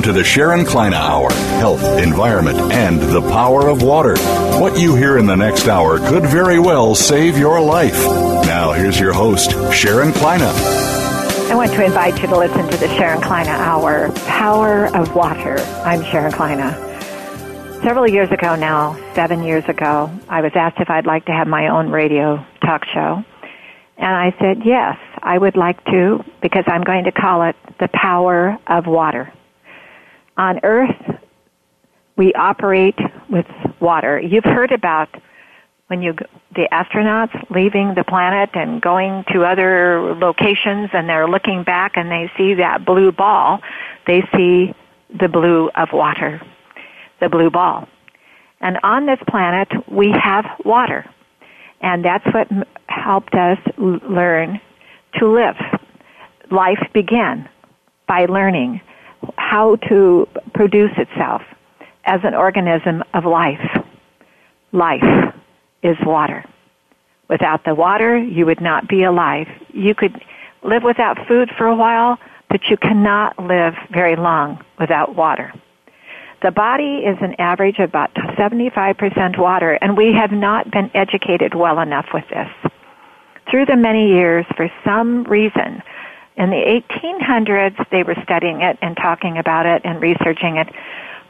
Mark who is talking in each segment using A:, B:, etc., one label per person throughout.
A: Welcome to the Sharon Kleyne Hour Health, Environment, and the Power of Water. What you hear in the next hour could very well save your life. Now, here's your host, Sharon Kleyne.
B: I want to invite you to listen to the Sharon Kleyne Hour Power of Water. I'm Sharon Kleyne. Several years ago now, seven years ago, I was asked if I'd like to have my own radio talk show. And I said, yes, I would like to because I'm going to call it The Power of Water on Earth, we operate with water. You've heard about when you the astronauts leaving the planet and going to other locations and they're looking back and they see that blue ball, they see the blue of water, the blue ball. And on this planet, we have water. And that's what helped us learn to live. Life began by learning how to produce itself as an organism of life. Life is water. Without the water, you would not be alive. You could live without food for a while, but you cannot live very long without water. The body is an average of about 75% water, and we have not been educated well enough with this. Through the many years, for some reason, in the 1800s, they were studying it and talking about it and researching it.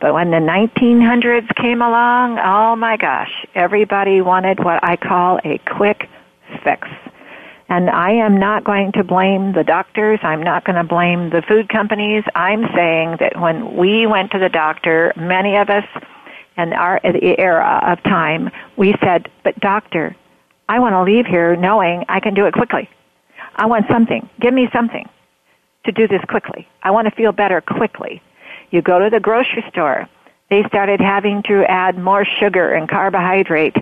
B: But when the 1900s came along, oh my gosh, everybody wanted what I call a quick fix. And I am not going to blame the doctors. I'm not going to blame the food companies. I'm saying that when we went to the doctor, many of us in our era of time, we said, "But doctor, I want to leave here knowing I can do it quickly." I want something. Give me something to do this quickly. I want to feel better quickly. You go to the grocery store. They started having to add more sugar and carbohydrate,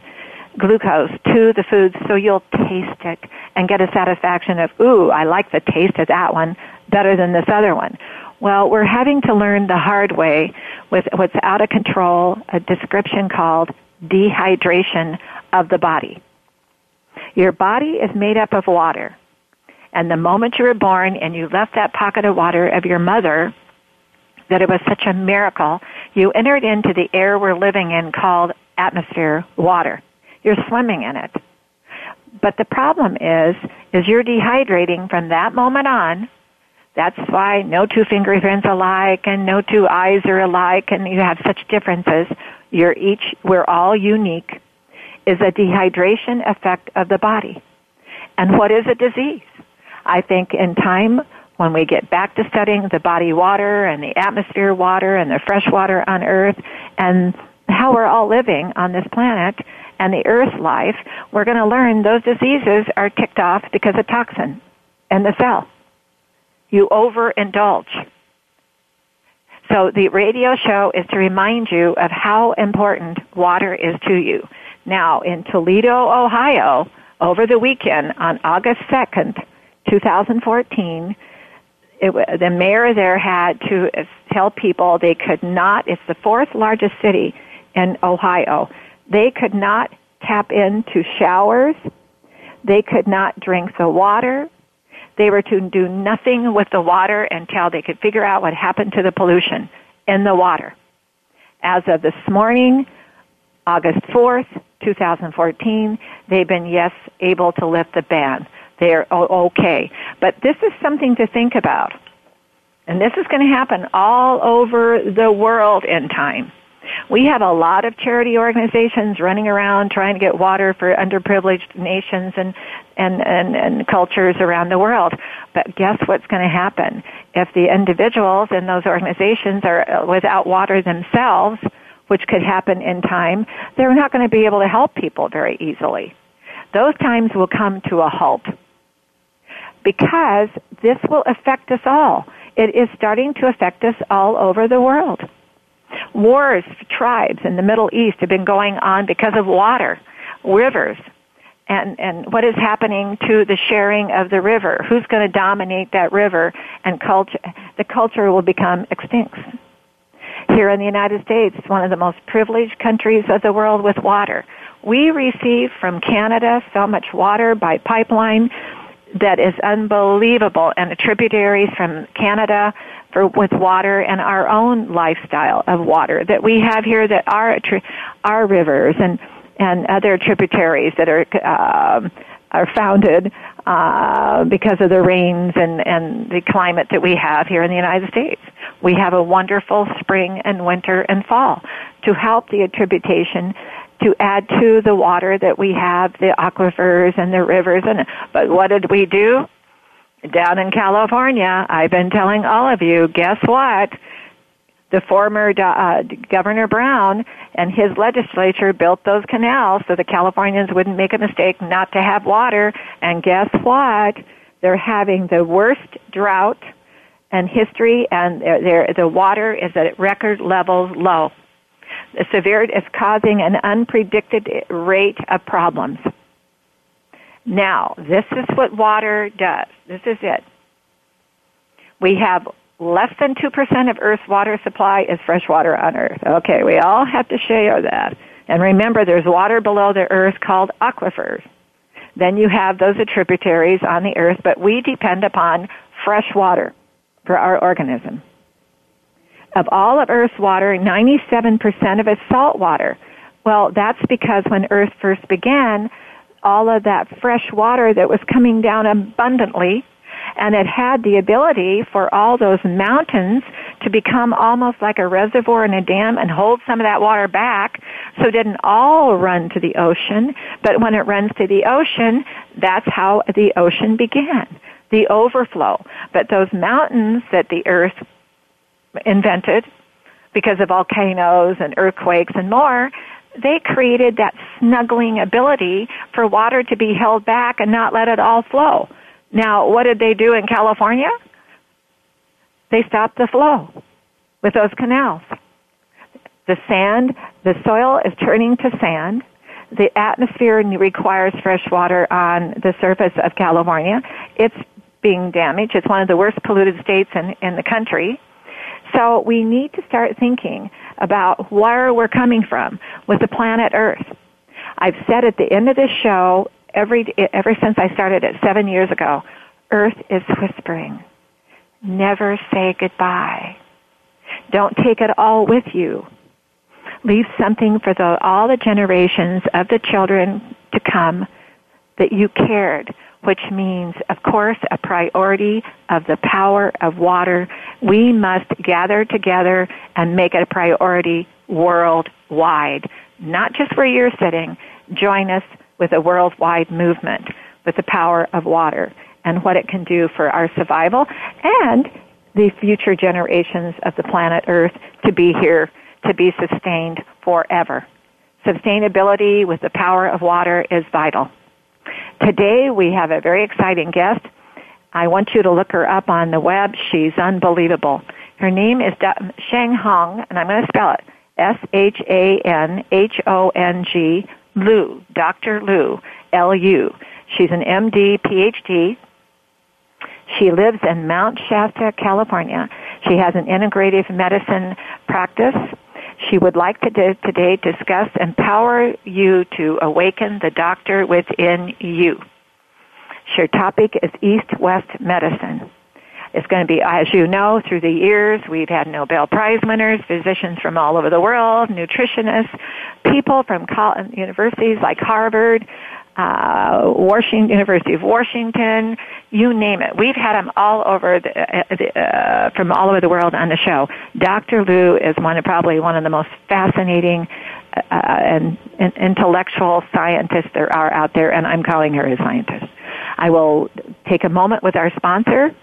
B: glucose to the foods so you'll taste it and get a satisfaction of, ooh, I like the taste of that one better than this other one. Well, we're having to learn the hard way with what's out of control, a description called dehydration of the body. Your body is made up of water. And the moment you were born and you left that pocket of water of your mother, that it was such a miracle, you entered into the air we're living in called atmosphere water. You're swimming in it. But the problem is, is you're dehydrating from that moment on. That's why no two fingerprints alike and no two eyes are alike and you have such differences. You're each, we're all unique, is a dehydration effect of the body. And what is a disease? I think in time, when we get back to studying the body water and the atmosphere water and the fresh water on Earth and how we're all living on this planet and the Earth life, we're going to learn those diseases are ticked off because of toxin in the cell. You overindulge. So the radio show is to remind you of how important water is to you. Now, in Toledo, Ohio, over the weekend on August 2nd, 2014, it, the mayor there had to uh, tell people they could not, it's the fourth largest city in Ohio, they could not tap into showers, they could not drink the water, they were to do nothing with the water until they could figure out what happened to the pollution in the water. As of this morning, August 4th, 2014, they've been, yes, able to lift the ban they're okay. But this is something to think about. And this is going to happen all over the world in time. We have a lot of charity organizations running around trying to get water for underprivileged nations and, and, and, and cultures around the world. But guess what's going to happen? If the individuals in those organizations are uh, without water themselves, which could happen in time, they're not going to be able to help people very easily. Those times will come to a halt because this will affect us all. It is starting to affect us all over the world. Wars, tribes in the Middle East have been going on because of water, rivers, and, and what is happening to the sharing of the river. Who's going to dominate that river and culture, the culture will become extinct. Here in the United States, one of the most privileged countries of the world with water. We receive from Canada so much water by pipeline that is unbelievable and tributaries from Canada for with water and our own lifestyle of water that we have here that are our rivers and and other tributaries that are uh, are founded uh, because of the rains and and the climate that we have here in the United States. We have a wonderful spring and winter and fall to help the attribution to add to the water that we have, the aquifers and the rivers. And but what did we do? Down in California, I've been telling all of you. Guess what? The former uh, Governor Brown and his legislature built those canals so the Californians wouldn't make a mistake not to have water. And guess what? They're having the worst drought in history, and they're, they're, the water is at record levels low severity is causing an unpredicted rate of problems. Now, this is what water does. This is it. We have less than 2% of Earth's water supply is fresh water on Earth. Okay, we all have to share that. And remember, there's water below the Earth called aquifers. Then you have those tributaries on the Earth, but we depend upon fresh water for our organism. Of all of Earth's water, 97% of it's salt water. Well, that's because when Earth first began, all of that fresh water that was coming down abundantly, and it had the ability for all those mountains to become almost like a reservoir and a dam and hold some of that water back so it didn't all run to the ocean, but when it runs to the ocean, that's how the ocean began the overflow. But those mountains that the earth invented because of volcanoes and earthquakes and more, they created that snuggling ability for water to be held back and not let it all flow. Now, what did they do in California? They stopped the flow with those canals. The sand, the soil is turning to sand. The atmosphere requires fresh water on the surface of California. It's being damaged. It's one of the worst polluted states in, in the country. So we need to start thinking about where we're coming from with the planet Earth. I've said at the end of this show, every, ever since I started it seven years ago, Earth is whispering. Never say goodbye. Don't take it all with you. Leave something for the, all the generations of the children to come that you cared which means, of course, a priority of the power of water. We must gather together and make it a priority worldwide, not just where you're sitting. Join us with a worldwide movement with the power of water and what it can do for our survival and the future generations of the planet Earth to be here, to be sustained forever. Sustainability with the power of water is vital. Today we have a very exciting guest. I want you to look her up on the web. She's unbelievable. Her name is Shanhong, and I'm going to spell it S-H-A-N-H-O-N-G Lu, Dr. Lu, L-U. She's an MD, PhD. She lives in Mount Shasta, California. She has an integrative medicine practice she would like to today discuss empower you to awaken the doctor within you. Her topic is East-West medicine. It's going to be, as you know, through the years, we've had Nobel Prize winners, physicians from all over the world, nutritionists, people from universities like Harvard, uh, Washington, University of Washington, you name it. We've had them all over the, uh, the, uh, from all over the world on the show. Dr. Lu is one of probably one of the most fascinating uh, and, and intellectual scientists there are out there, and I'm calling her a scientist. I will take a moment with our sponsor.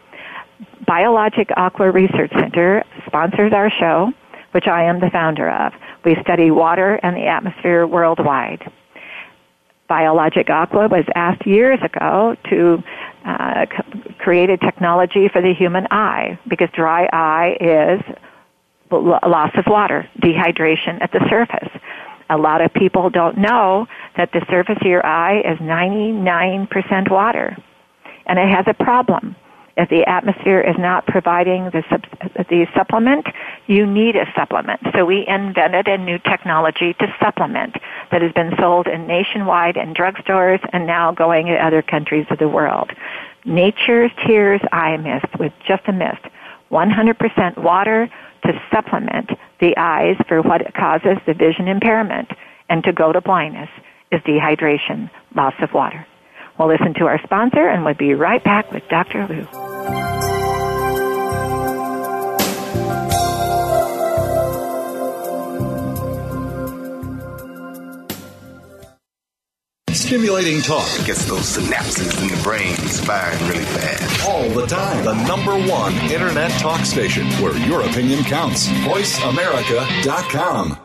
B: Biologic Aqua Research Center sponsors our show, which I am the founder of. We study water and the atmosphere worldwide. Biologic Aqua was asked years ago to uh, c- create a technology for the human eye because dry eye is loss of water, dehydration at the surface. A lot of people don't know that the surface of your eye is 99% water. And it has a problem. If the atmosphere is not providing the, the supplement, you need a supplement. So we invented a new technology to supplement that has been sold in nationwide in drugstores and now going to other countries of the world. Nature's Tears Eye Mist with just a mist. 100% water to supplement the eyes for what causes the vision impairment and to go to blindness is dehydration, loss of water. We'll listen to our sponsor and we'll be right back with Dr. Lu.
A: Stimulating talk.
C: It gets those synapses in the brain firing really fast.
A: All the time. The number one internet talk station where your opinion counts. VoiceAmerica.com.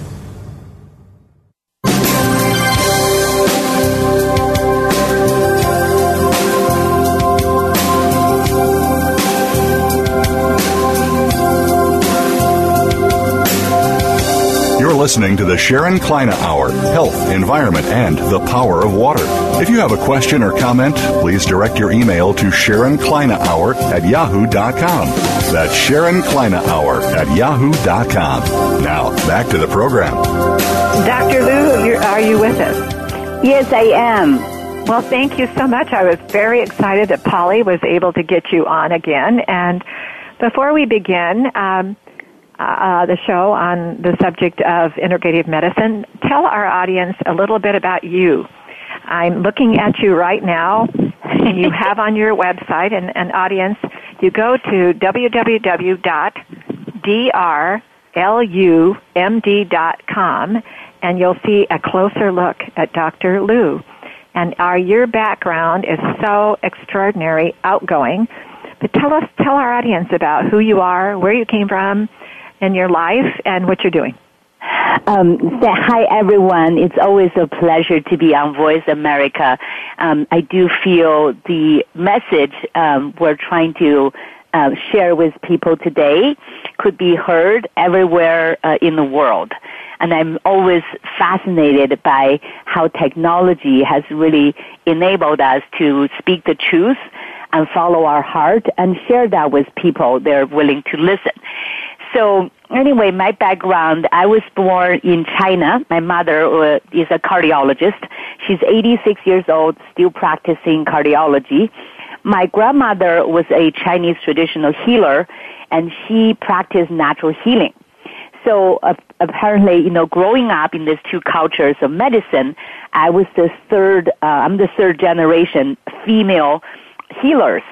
A: Listening to the Sharon Kleyne Hour Health, Environment, and the Power of Water. If you have a question or comment, please direct your email to Sharon Kleyne Hour at yahoo.com. That's Sharon Kleyne Hour at yahoo.com. Now, back to the program.
B: Dr. Lu, you're, are you with us?
D: Yes, I am.
B: Well, thank you so much. I was very excited that Polly was able to get you on again. And before we begin, um, uh, the show on the subject of integrative medicine. Tell our audience a little bit about you. I'm looking at you right now, and you have on your website and an audience. You go to www.drlumd.com, and you'll see a closer look at Dr. Lu. And our your background is so extraordinary, outgoing. But tell us, tell our audience about who you are, where you came from, in your life and what you're doing.
D: Um, hi everyone. It's always a pleasure to be on Voice America. Um, I do feel the message um, we're trying to uh, share with people today could be heard everywhere uh, in the world. And I'm always fascinated by how technology has really enabled us to speak the truth and follow our heart and share that with people. They're willing to listen. So anyway, my background, I was born in China. My mother uh, is a cardiologist. She's 86 years old, still practicing cardiology. My grandmother was a Chinese traditional healer and she practiced natural healing. So uh, apparently, you know, growing up in these two cultures of medicine, I was the third, uh, I'm the third generation female healers.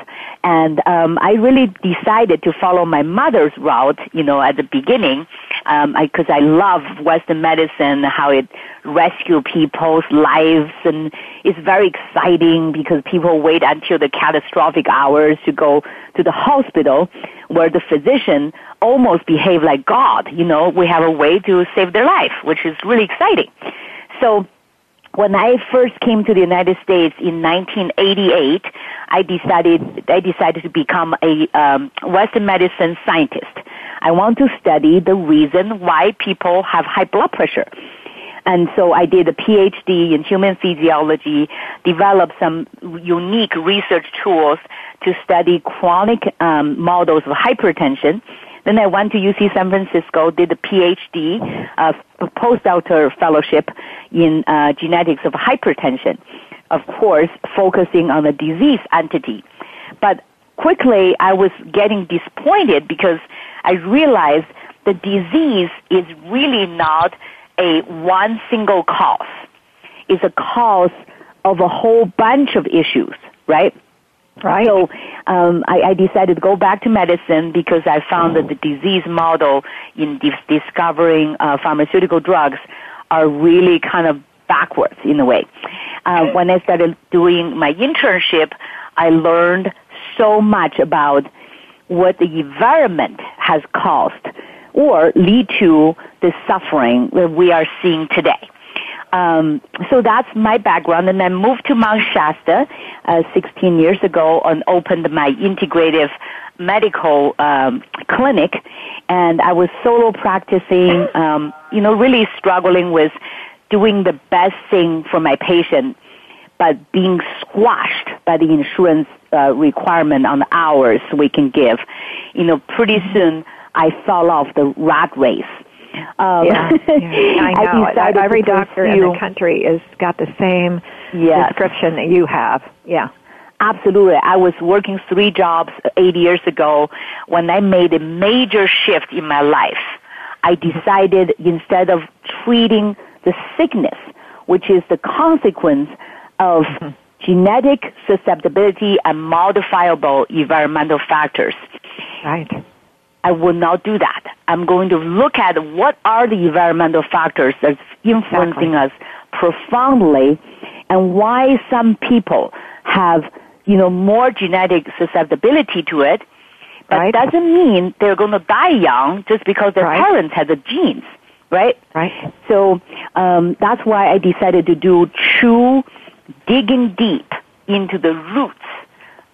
D: And um, I really decided to follow my mother's route, you know, at the beginning, because um, I, I love Western medicine, how it rescue people's lives, and it's very exciting because people wait until the catastrophic hours to go to the hospital, where the physician almost behave like God. You know, we have a way to save their life, which is really exciting. So when I first came to the United States in 1988, I decided I decided to become a um, Western medicine scientist. I want to study the reason why people have high blood pressure. And so I did a PhD in human physiology, developed some unique research tools to study chronic um, models of hypertension. Then I went to UC San Francisco, did a PhD, uh, postdoctoral fellowship in uh, genetics of hypertension. Of course, focusing on the disease entity. But quickly I was getting disappointed because I realized the disease is really not a one single cause. It's a cause of a whole bunch of issues, right?
B: Right.
D: So um, I, I decided to go back to medicine because I found that the disease model in dis- discovering uh, pharmaceutical drugs are really kind of backwards in a way. Uh, when I started doing my internship, I learned so much about what the environment has caused or lead to the suffering that we are seeing today. Um, so that's my background, and I moved to Mount Shasta uh, 16 years ago and opened my integrative medical um, clinic. And I was solo practicing, um, you know, really struggling with doing the best thing for my patient, but being squashed by the insurance uh, requirement on the hours we can give. You know, pretty soon I fell off the rat race.
B: Um, yeah, yeah, I know. I Every doctor in the country has got the same yes. description that you have. Yeah.
D: Absolutely. I was working three jobs eight years ago when I made a major shift in my life. I decided instead of treating the sickness, which is the consequence of mm-hmm. genetic susceptibility and modifiable environmental factors.
B: Right.
D: I will not do that. I'm going to look at what are the environmental factors that's influencing exactly. us profoundly and why some people have, you know, more genetic susceptibility to it. But right. doesn't mean they're going to die young just because their right. parents had the genes, right?
B: Right.
D: So um, that's why I decided to do true digging deep into the roots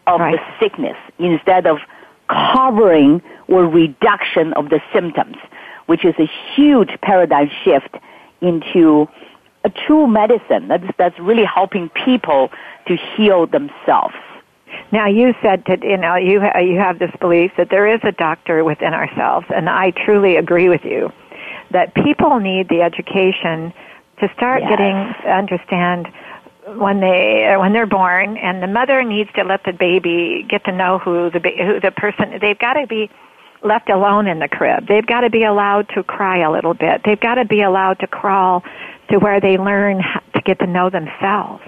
D: of right. the sickness instead of covering or reduction of the symptoms, which is a huge paradigm shift into a true medicine that's, that's really helping people to heal themselves.
B: Now you said that you know you you have this belief that there is a doctor within ourselves, and I truly agree with you that people need the education to start yes. getting understand when they when they're born, and the mother needs to let the baby get to know who the who the person. They've got to be left alone in the crib. They've got to be allowed to cry a little bit. They've got to be allowed to crawl to where they learn to get to know themselves.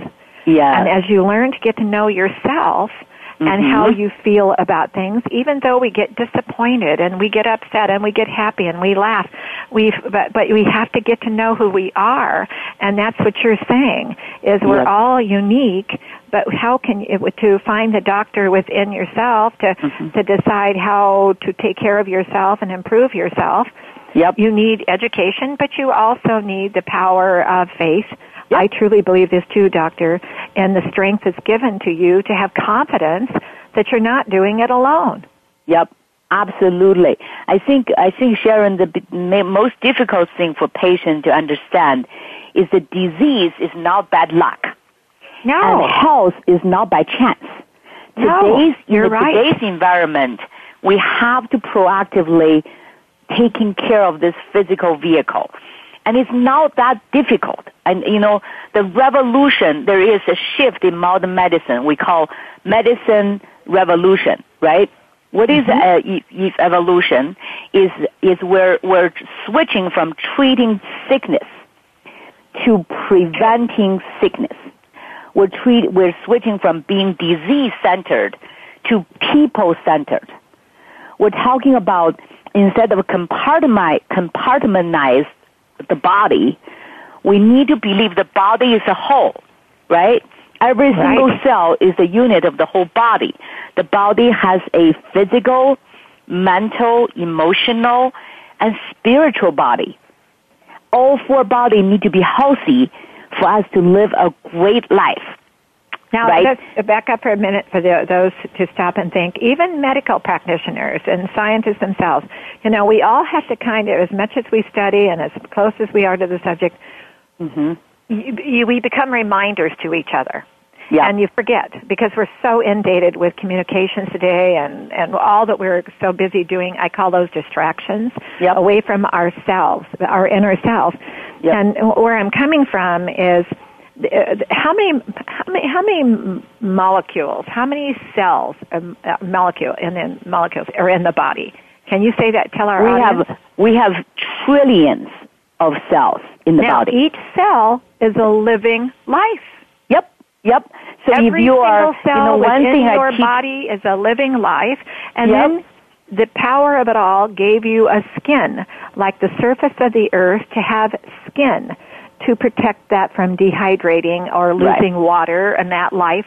D: Yeah.
B: And as you learn to get to know yourself, mm-hmm. and how you feel about things, even though we get disappointed and we get upset and we get happy and we laugh. We but but we have to get to know who we are, and that's what you're saying is we're yep. all unique. But how can you to find the doctor within yourself to mm-hmm. to decide how to take care of yourself and improve yourself?
D: Yep.
B: You need education, but you also need the power of faith Yep. I truly believe this too, doctor, and the strength is given to you to have confidence that you're not doing it alone.
D: Yep. Absolutely. I think, I think Sharon, the most difficult thing for patients to understand is that disease is not bad luck.
B: No.
D: And health is not by chance.
B: No,
D: today's,
B: you're right.
D: today's environment, we have to proactively taking care of this physical vehicle. And it's not that difficult. And, you know, the revolution, there is a shift in modern medicine we call medicine revolution, right? What is mm-hmm. uh, evolution is, is where we're switching from treating sickness to preventing sickness. We're, treat, we're switching from being disease centered to people centered. We're talking about instead of compartment, compartmentalize the body, we need to believe the body is a whole, right? Every right. single cell is a unit of the whole body. The body has a physical, mental, emotional, and spiritual body. All four bodies need to be healthy for us to live a great life.
B: Now,
D: right?
B: let's back up for a minute for the, those to stop and think. Even medical practitioners and scientists themselves, you know, we all have to kind of, as much as we study and as close as we are to the subject,
D: hmm
B: you, you, we become reminders to each other.
D: Yeah.
B: And you forget because we're so inundated with communications today and, and all that we're so busy doing. I call those distractions
D: Yep.
B: away from ourselves, our inner self.
D: Yep.
B: And where I'm coming from is how many how many how many molecules, how many cells, um, uh, molecule and then molecules are in the body? Can you say that? Tell our
D: we
B: audience.
D: have we have trillions of cells in the
B: now,
D: body.
B: each cell is a living life.
D: Yep. So
B: Every
D: if you
B: single
D: are,
B: cell
D: you know, one
B: within
D: thing
B: your
D: keep,
B: body is a living life, and
D: Yep.
B: then the power of it all gave you a skin, like the surface of the earth, to have skin to protect that from dehydrating or
D: Right.
B: losing water and that life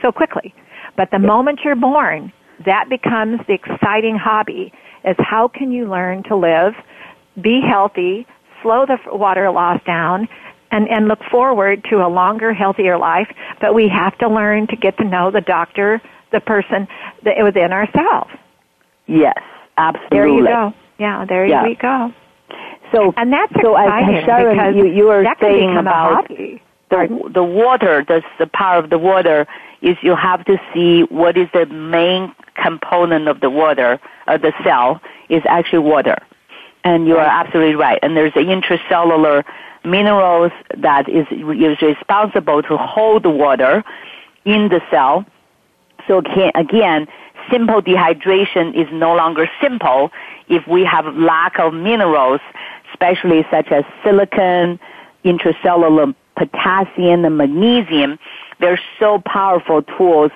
B: so quickly. But the moment you're born, that becomes the exciting hobby is how can you learn to live, be healthy, slow the water loss down, and, and look forward to a longer, healthier life. But we have to learn to get to know the doctor, the person that within ourselves.
D: yes, absolutely.
B: There you go. Yeah, there
D: Yeah.
B: we go.
D: So
B: And that's
D: so
B: exciting
D: Sharon,
B: because
D: you, you
B: can
D: saying about the the water, the the power of the water is you have to see what is the main component of the water, uh, the cell is actually water. And you are absolutely right. And there's the intracellular minerals that is, is responsible to hold water in the cell. So again, simple dehydration is no longer simple if we have lack of minerals, especially such as silicon, intracellular potassium and magnesium. They're so powerful tools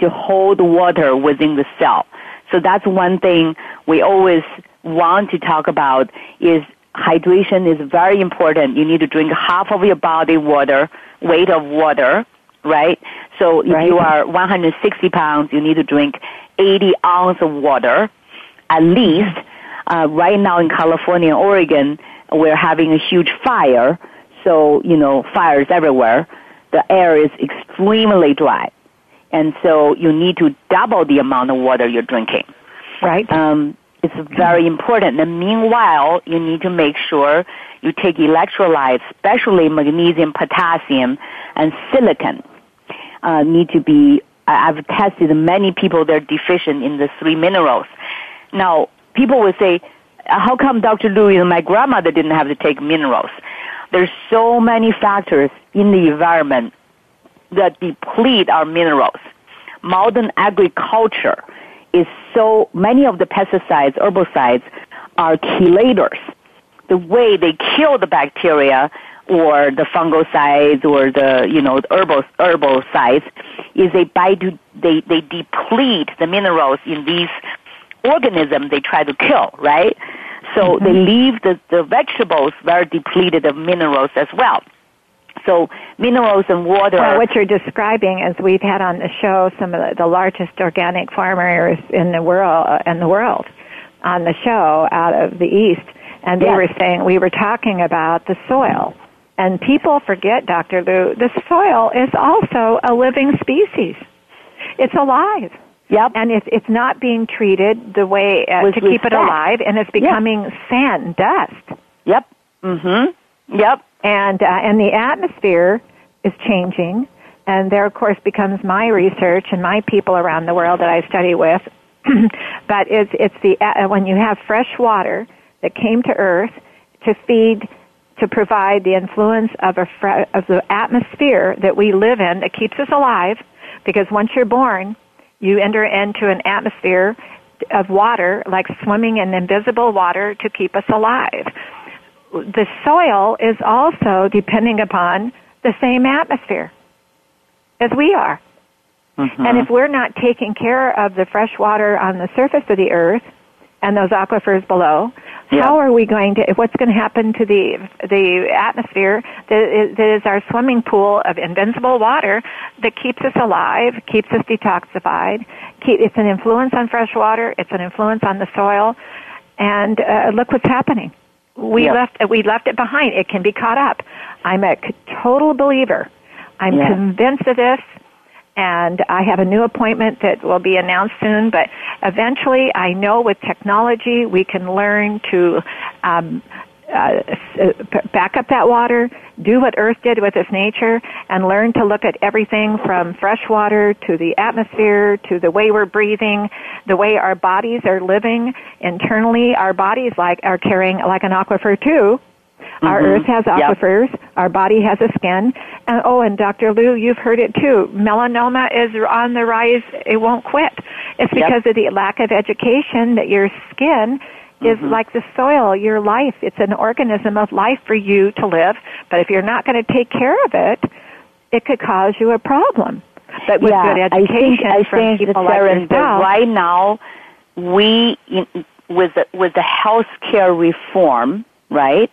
D: to hold water within the cell. So that's one thing we always want to talk about is hydration is very important. You need to drink half of your body water, weight of water, right? So if
B: Right.
D: you are 160 pounds, you need to drink 80 ounce of water, at least. Uh, right now in California and Oregon, we're having a huge fire. So, you know, fires everywhere. The air is extremely dry. And so you need to double the amount of water you're drinking
B: Right?
D: um, it's very important. And meanwhile, you need to make sure you take electrolytes, especially magnesium, potassium, and silicon. Uh, need to be. I've tested many people; they're deficient in the three minerals. Now, people will say, "How come Dr. Louis and my grandmother didn't have to take minerals?" There's so many factors in the environment that deplete our minerals. Modern agriculture is so many of the pesticides, herbicides are chelators. The way they kill the bacteria or the fungicides or the you know the herbal herbicides is they by do, they they deplete the minerals in these organisms they try to kill, right? So they mm-hmm. leave the, the vegetables very depleted of minerals as well. So minerals and water.
B: Well, what you're describing is we've had on the show some of the, the largest organic farmers in the world uh, in the world on the show out of the east, and they
D: Yes.
B: were saying we were talking about the soil, and people forget, Dr. Lu, the soil is also a living species. It's alive.
D: Yep.
B: And it's it's not being treated the way uh, to keep it alive, and it's becoming sand dust
D: Yep. Mhm. Yep.
B: and uh, and the atmosphere is changing. And there of course becomes my research and my people around the world that I study with. But it's it's the uh, when you have fresh water that came to earth to feed to provide the influence of a fre- of the atmosphere that we live in that keeps us alive because once you're born you enter into an atmosphere of water like swimming in invisible water to keep us alive the soil is also depending upon the same atmosphere as we are.
D: Mm-hmm.
B: And if we're not taking care of the fresh water on the surface of the earth and those aquifers below,
D: Yeah.
B: how are we going to, what's going to happen to the, the atmosphere that is, that is our swimming pool of invincible water that keeps us alive, keeps us detoxified, keep, it's an influence on fresh water, it's an influence on the soil, and uh, look what's happening. We
D: Yeah.
B: left, we left it behind. It can be caught up. I'm a total believer I'm
D: Yeah.
B: convinced of this. And I have a new appointment that will be announced soon, but eventually I know with technology we can learn to um, uh, uh, back up that water, do what Earth did with its nature, and learn to look at everything from fresh water to the atmosphere to the way we're breathing, the way our bodies are living internally. Our bodies like are carrying like an aquifer too. Our
D: Mhm.
B: Earth has
D: Yep.
B: aquifers. Our body has a skin. And oh, and Dr. Lu, you've heard it too. Melanoma is on the rise. It won't quit. It's
D: Yep.
B: because of the lack of education that your skin is
D: Mhm.
B: like the soil, your life. It's an organism of life for you to live. But if you're not going to take care of it, it could cause you a problem. But with
D: yeah,
B: good
D: I think
B: education
D: I
B: from
D: think
B: people like yourself,
D: right now we with the, with the healthcare reform, right?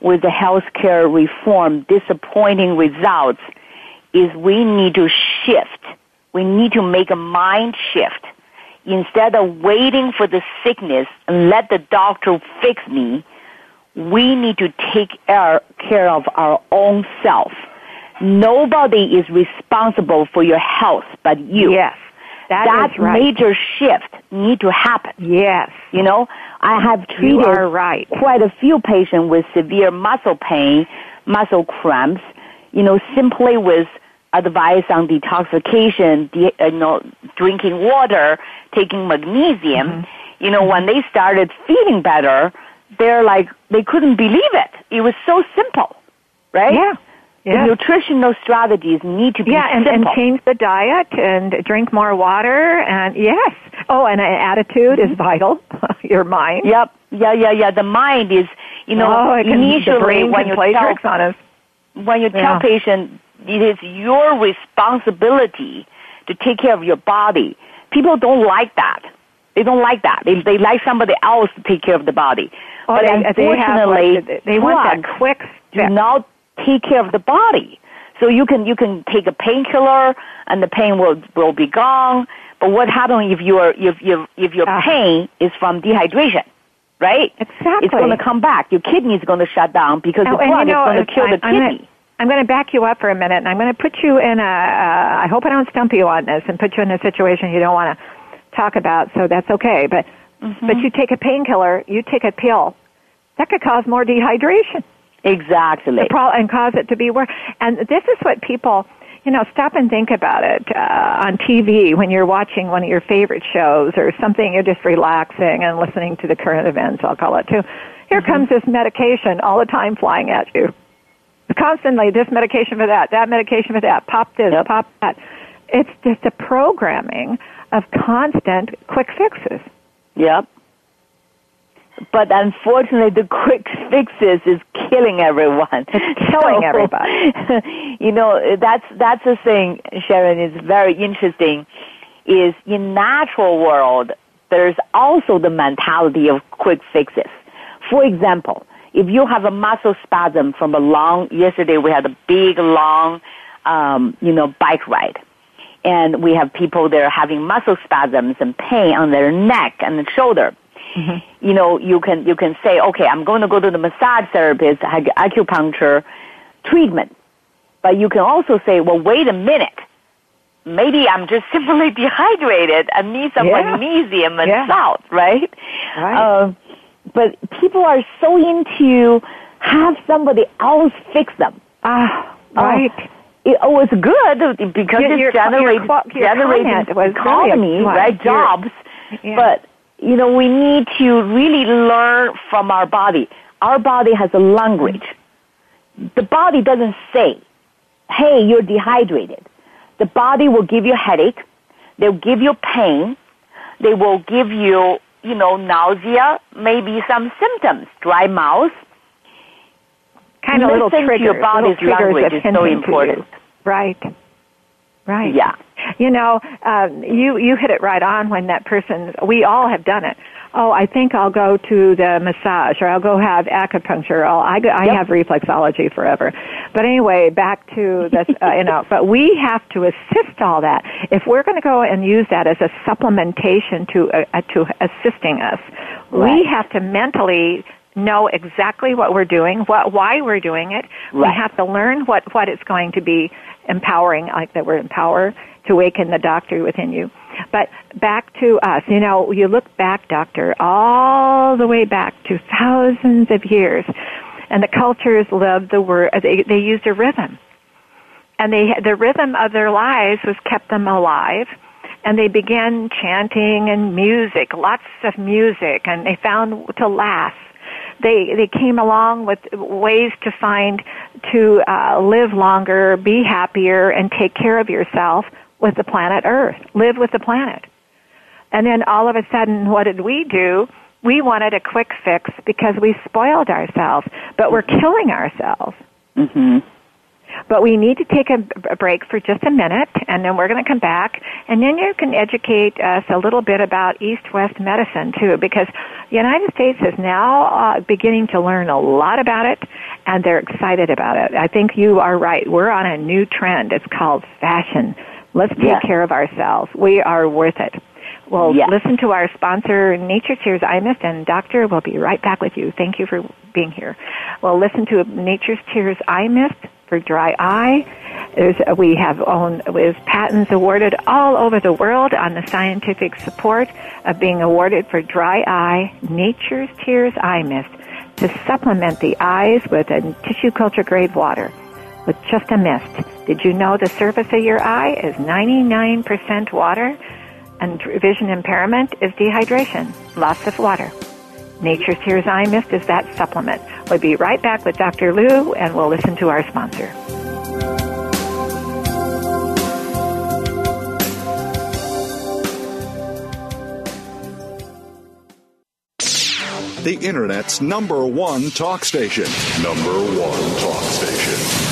D: With the healthcare reform, disappointing results is we need to shift. We need to make a mind shift. Instead of waiting for the sickness and let the doctor fix me, we need to take care, of our own self. Nobody is responsible for your health but you.
B: yes, that
D: that
B: is right.
D: major shift need to happen.
B: yes,
D: You know, I have treated
B: right.
D: quite a few patients with severe muscle pain, muscle cramps, you know, simply with advice on detoxification, de- uh, you know, drinking water, taking magnesium.
B: Mm-hmm.
D: You know, when they started feeling better, they're like, they couldn't believe it. It was so simple, right?
B: Yeah.
D: The nutritional strategies need to be
B: Yeah, and, and change the diet and drink more water and yes. Oh, and an attitude is vital. Your mind.
D: Yep. Yeah, yeah, yeah. The mind is, you know,
B: oh, it can,
D: initially when you
B: play
D: tell
B: tricks on us.
D: when you
B: Yeah.
D: tell patient it is your responsibility to take care of your body, people don't like that. They don't like that. They they like somebody else to take care of the body.
B: Oh,
D: but
B: they, they have
D: unfortunately,
B: like, they want that quick
D: do not take care of the body. So you can you can take a painkiller and the pain will will be gone. But what happens if your if if if your
B: Ah.
D: pain is from dehydration, right?
B: Exactly.
D: It's going to come back. Your kidney is going to shut down because
B: Oh,
D: the blood
B: you know,
D: is going to kill the
B: I'm
D: kidney.
B: I'm going to back you up for a minute, and I'm going to put you in a. Uh, I hope I don't stump you on this and put you in a situation you don't want to talk about. So that's okay. But
D: Mm-hmm.
B: but you take a painkiller, you take a pill, that could cause more dehydration.
D: Exactly.
B: the pro- and cause it to be worse. And this is what people, you know, stop and think about it uh, on TV when you're watching one of your favorite shows or something. You're just relaxing and listening to the current events. I'll call it too. Here comes this medication all the time flying at you. Constantly, this medication for that, that medication for that, pop this,
D: Yep.
B: pop that. It's just a programming of constant quick fixes.
D: Yep. But unfortunately, the quick fixes is killing everyone.
B: It's killing everybody.
D: you know, that's that's the thing, Sharon. Is very interesting. Is in natural world, there's also the mentality of quick fixes. For example, if you have a muscle spasm from a long, yesterday we had a big long, um, you know, bike ride and we have people that are having muscle spasms and pain on their neck and the shoulder. You know, you can you can say, okay, I'm going to go to the massage therapist, ac- acupuncture treatment, but you can also say, well, wait a minute, maybe I'm just simply dehydrated and need some
B: Yeah.
D: magnesium and
B: Yeah.
D: salt, right?
B: Right.
D: Um, but people are so into have somebody else fix them.
B: Ah,
D: Oh,
B: right.
D: it, oh, it's good because
B: Your-
D: it
B: your-
D: generates
B: your your
D: generating
B: comment was very
D: economy,
B: right.
D: Jobs,
B: Yeah.
D: but you know we need to really learn from our body. Our body has a language. The body doesn't say, "Hey, you're dehydrated." The body will give you a headache. They'll give you pain. They will give you, you know, nausea, maybe some symptoms, dry mouth.
B: kind of little
D: Listen
B: triggers.
D: your body's
B: little triggers
D: language
B: of
D: is so important.
B: Right. Right.
D: Yeah.
B: You know, um, you you hit it right on when that person. We all have done it. Oh, I think I'll go to the massage, or I'll go have acupuncture. I'll, I
D: Yep.
B: have reflexology forever. But anyway, back to this. Uh, you know, but we have to assist all that. If we're going to go and use that as a supplementation to uh, uh, to assisting us, we have to mentally know exactly what we're doing, what, why we're doing it.
D: Right.
B: We have to learn what, what it's going to be empowering, like the word empower, to awaken the doctor within you. But back to us, you know, you look back, doctor, all the way back to thousands of years, and the cultures loved the word, they, they used a rhythm. And they, the rhythm of their lives was kept them alive and they began chanting and music, lots of music, and they found to laugh. They they came along with ways to find to uh, live longer, be happier, and take care of yourself with the planet Earth. Live with the planet. And then all of a sudden, what did we do? We wanted a quick fix because we spoiled ourselves, but we're killing ourselves.
D: hmm
B: But we need to take a, a break for just a minute, and then we're going to come back, and then you can educate us a little bit about East-West medicine too, because the United States is now uh, beginning to learn a lot about it, and they're excited about it. I think you are right. We're on a new trend. It's called fashion. Let's take
D: Yeah.
B: care of ourselves. We are worth it. Well,
D: Yeah.
B: listen to our sponsor, Nature's Tears Eye Mist, and Doctor we'll be right back with you. Thank you for being here. Well, listen to Nature's Tears Eye Mist for dry eye. There's, uh, we have owned with patents awarded all over the world on the scientific support of being awarded for dry eye. Nature's Tears Eye Mist to supplement the eyes with a tissue culture grade water with just a mist. Did you know the surface of your eye is 99% water? And vision impairment is dehydration, loss of water. Nature's Tears Eye Mist is that supplement. We'll be right back with Dr. Lu and we'll listen to our sponsor.
A: The Internet's number one talk station. Number one talk station.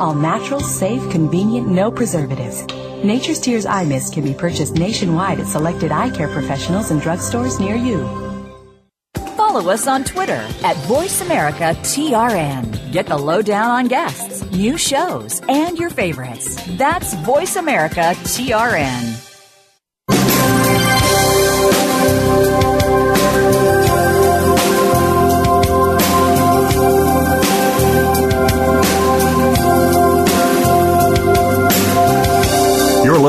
E: All natural, safe, convenient, no preservatives. Nature's Tears Eye Mist can be purchased nationwide at selected eye care professionals and drugstores near you.
F: Follow us on Twitter at VoiceAmericaTRN. Get the lowdown on guests, new shows, and your favorites. That's VoiceAmericaTRN.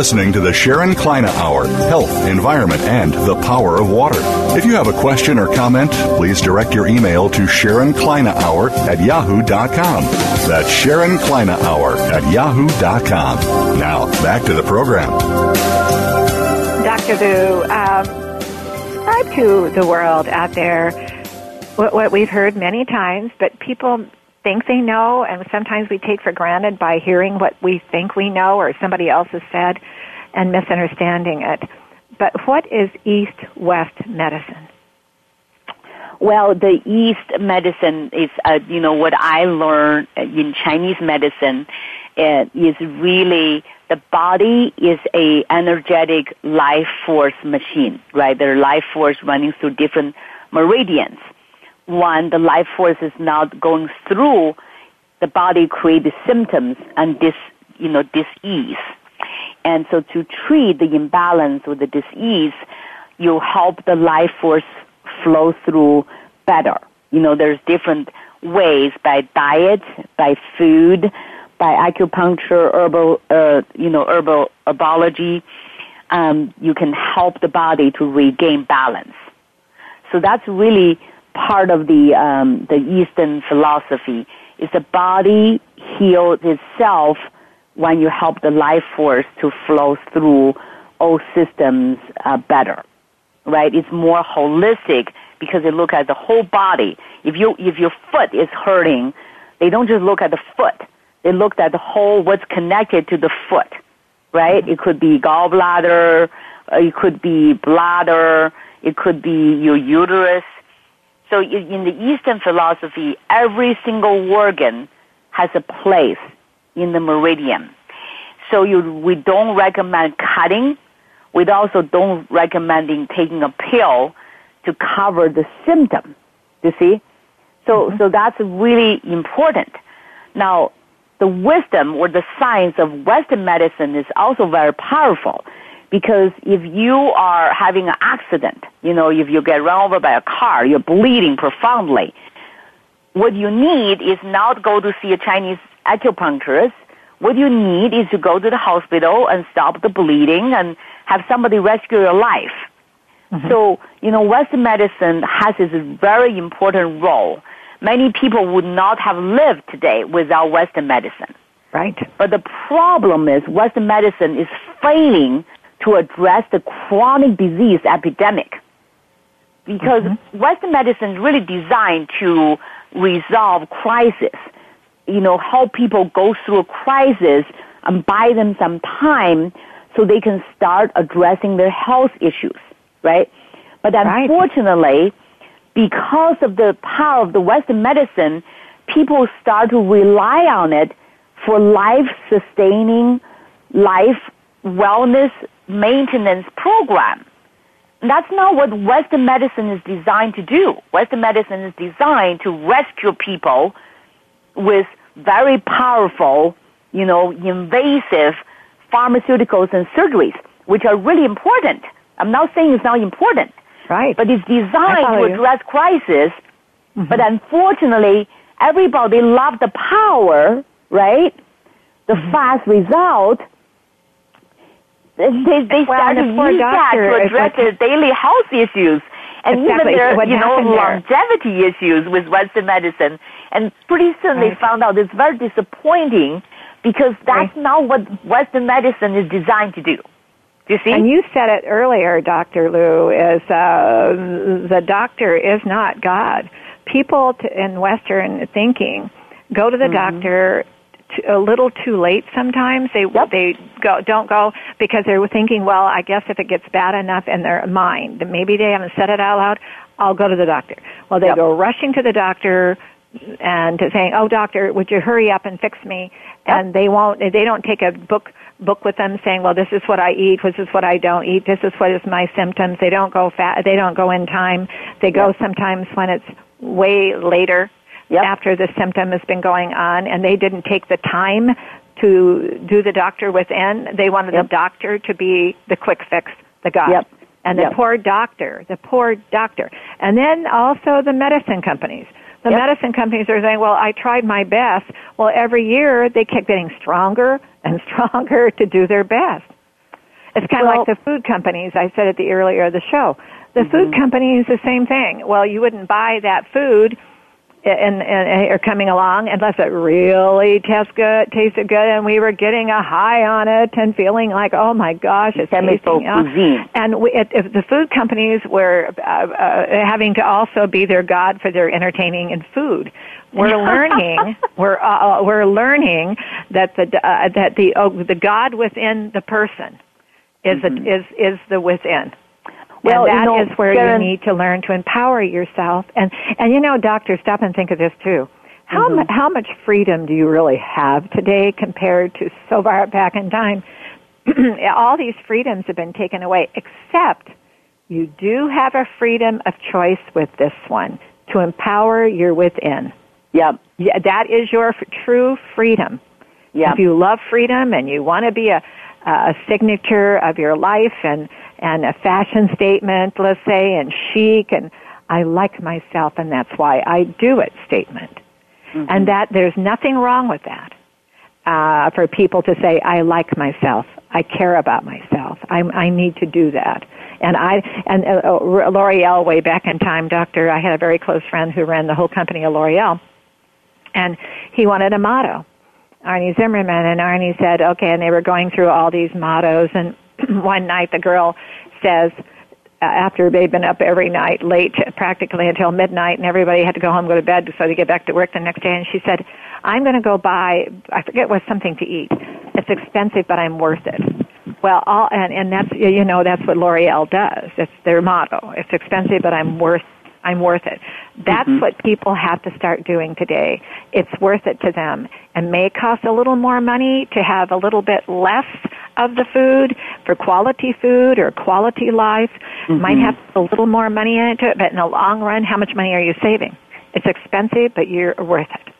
A: Listening to the Sharon Kleyne Hour Health, Environment, and the Power of Water. If you have a question or comment, please direct your email to Sharon Kleyne Hour at yahoo.com. That's Sharon Kleyne Hour at yahoo.com. Now, back to the program.
B: Dr. Lu, um, describe to the world out there what, what we've heard many times, but people think they know, and sometimes we take for granted by hearing what we think we know or somebody else has said and misunderstanding it. But what is East West medicine?
D: Well, the East medicine is, uh, you know, what I learned in Chinese medicine is really the body is a energetic life force machine, right? There are life force running through different meridians. One, the life force is not going through the body create symptoms and dis, you know, dis-ease. And so to treat the imbalance or the dis-ease, you help the life force flow through better. You know, there's different ways by diet, by food, by acupuncture, herbal, uh, you know, herbal herbology. Um, you can help the body to regain balance. So that's really part of the um, the Eastern philosophy. Is the body heals itself when you help the life force to flow through all systems uh, better, right? It's more holistic because they look at the whole body. If you if your foot is hurting, they don't just look at the foot. They look at the whole what's connected to the foot, right? It could be gallbladder, uh, it could be bladder, it could be your uterus. So in the Eastern philosophy, every single organ has a place in the meridian. So you, we don't recommend cutting. We also don't recommend taking a pill to cover the symptom. You see? So, mm-hmm. so that's really important. Now, the wisdom or the science of Western medicine is also very powerful because if you are having an accident, you know, if you get run over by a car, you're bleeding profoundly, what you need is not go to see a Chinese acupuncturist. What you need is to go to the hospital and stop the bleeding and have somebody rescue your life. Mm-hmm. So, you know, Western medicine has this very important role. Many people would not have lived today without Western medicine.
B: Right.
D: But the problem is Western medicine is failing to address the chronic disease epidemic. Because mm-hmm. Western medicine is really designed to resolve crisis. You know, help people go through a crisis and buy them some time so they can start addressing their health issues, right? But unfortunately, right. because of the power of the Western medicine, people start to rely on it for life sustaining, life wellness maintenance program. That's not what Western medicine is designed to do. Western medicine is designed to rescue people with very powerful, you know, invasive pharmaceuticals and surgeries, which are really important. I'm not saying it's not important.
B: Right.
D: But it's designed to address you. crisis. Mm-hmm. But unfortunately, everybody loves the power, right? The mm-hmm. fast result, they, they well, start to use that to address their daily health issues and
B: exactly.
D: even their
B: so
D: you know longevity
B: there.
D: issues with Western medicine. And pretty soon right. they found out it's very disappointing because that's right. not what Western medicine is designed to do. Do you see?
B: And you said it earlier, Dr. Lu, is uh, the doctor is not God. People to, in Western thinking go to the mm-hmm. doctor a little too late sometimes. They yep. they go don't go because they're thinking, well, I guess if it gets bad enough in their mind, maybe they haven't said it out loud. I'll go to the doctor. Well, they yep. go rushing to the doctor and saying, "Oh, doctor, would you hurry up and fix me?" Yep. And they won't. They don't take a book book with them saying, "Well, this is what I eat. This is what I don't eat. This is what is my symptoms." They don't go fat. They don't go in time. They go sometimes when it's way later yep. after the symptom has been going on, and they didn't take the time to do the doctor within. They wanted yep. the doctor to be the quick fix, the guy.
D: Yep.
B: And the poor doctor, the poor doctor. And then also the medicine companies. The medicine companies are saying, well, I tried my best. Well, every year they kept getting stronger and stronger to do their best. It's kind well, of like the food companies I said at the earlier of the show. The mm-hmm. food companies, the same thing. Well, you wouldn't buy that food and, and are coming along unless it really tastes good, tasted good, and we were getting a high on it and feeling like, oh my gosh, it's
D: chemical cuisine.
B: And we, it, if the food companies were uh, uh, having to also be their god for their entertaining and food, we're learning we're uh, uh, we're learning that the uh, that the oh, the god within the person is mm-hmm. a, is is the within well, and that you know, is where you need to learn to empower yourself. And and you know, doctor, stop and think of this too. How mm-hmm. mu- how much freedom do you really have today compared to so far back in time? All these freedoms have been taken away, except you do have a freedom of choice with this one to empower your within.
D: Yep.
B: Yeah, that is your f- true freedom.
D: Yep.
B: If you love freedom and you want to be a, a signature of your life and and a fashion statement, let's say, and chic, and I like myself, and that's why I do it statement. Mm-hmm. And that there's nothing wrong with that. Uh, for people to say, I like myself, I care about myself, I, I need to do that. And I, and uh, uh, L'Oreal way back in time, doctor, I had a very close friend who ran the whole company of L'Oreal, and he wanted a motto. Arnie Zimmerman, and Arnie said, okay, and they were going through all these mottos, and one night the girl says, uh, after they'd been up every night late practically until midnight and everybody had to go home go to bed so they get back to work the next day and she said i'm going to go buy i forget what something to eat. It's expensive but i'm worth it. Well all and and that's you know that's what l'oreal does. It's their motto. It's expensive but i'm worth i'm worth it. That's
D: Mhm.
B: what people have to start doing today. It's worth it to them. And may cost a little more money to have a little bit less of the food for quality food or quality life. Might
D: Mhm.
B: have a little more money into it, but in the long run, how much money are you saving? It's expensive, but you're worth it.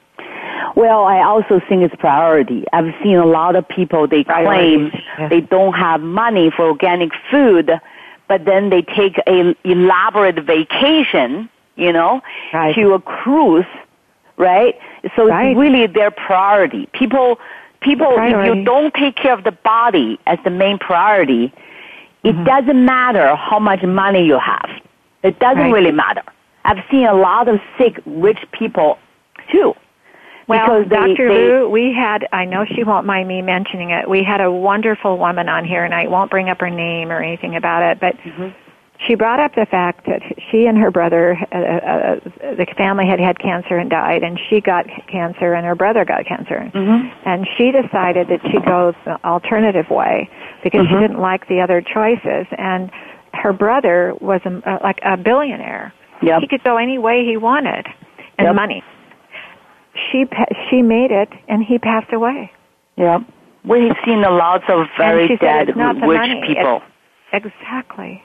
D: Well, I also think it's priority. I've seen a lot of people they claim
B: Priorities, yes.
D: they don't have money for organic food, but then they take a elaborate vacation, you know,
B: Right.
D: to a cruise, right? So
B: Right.
D: it's really their priority. People, people, if you don't take care of the body as the main priority, it
B: Mm-hmm.
D: doesn't matter how much money you have. It doesn't
B: Right.
D: really matter. I've seen a lot of sick, rich people too.
B: Well,
D: they-
B: Dr.
D: they-
B: Lu, we had, I know she won't mind me mentioning it, we had a wonderful woman on here, and I won't bring up her name or anything about it, but
D: Mm-hmm.
B: She brought up the fact that she and her brother, uh, uh, the family had had cancer and died, and she got cancer and her brother got cancer.
D: Mhm.
B: And she decided that she'd go the alternative way because she
D: Mhm.
B: didn't like the other choices. And her brother was a, uh, like a billionaire.
D: Yep.
B: He could go any way he wanted, and
D: Yep.
B: money. She pa- she made it, and he passed away.
D: Yeah. We've seen a lot of very
B: she said
D: dead
B: it's
D: rich
B: money,
D: people.
B: Exactly.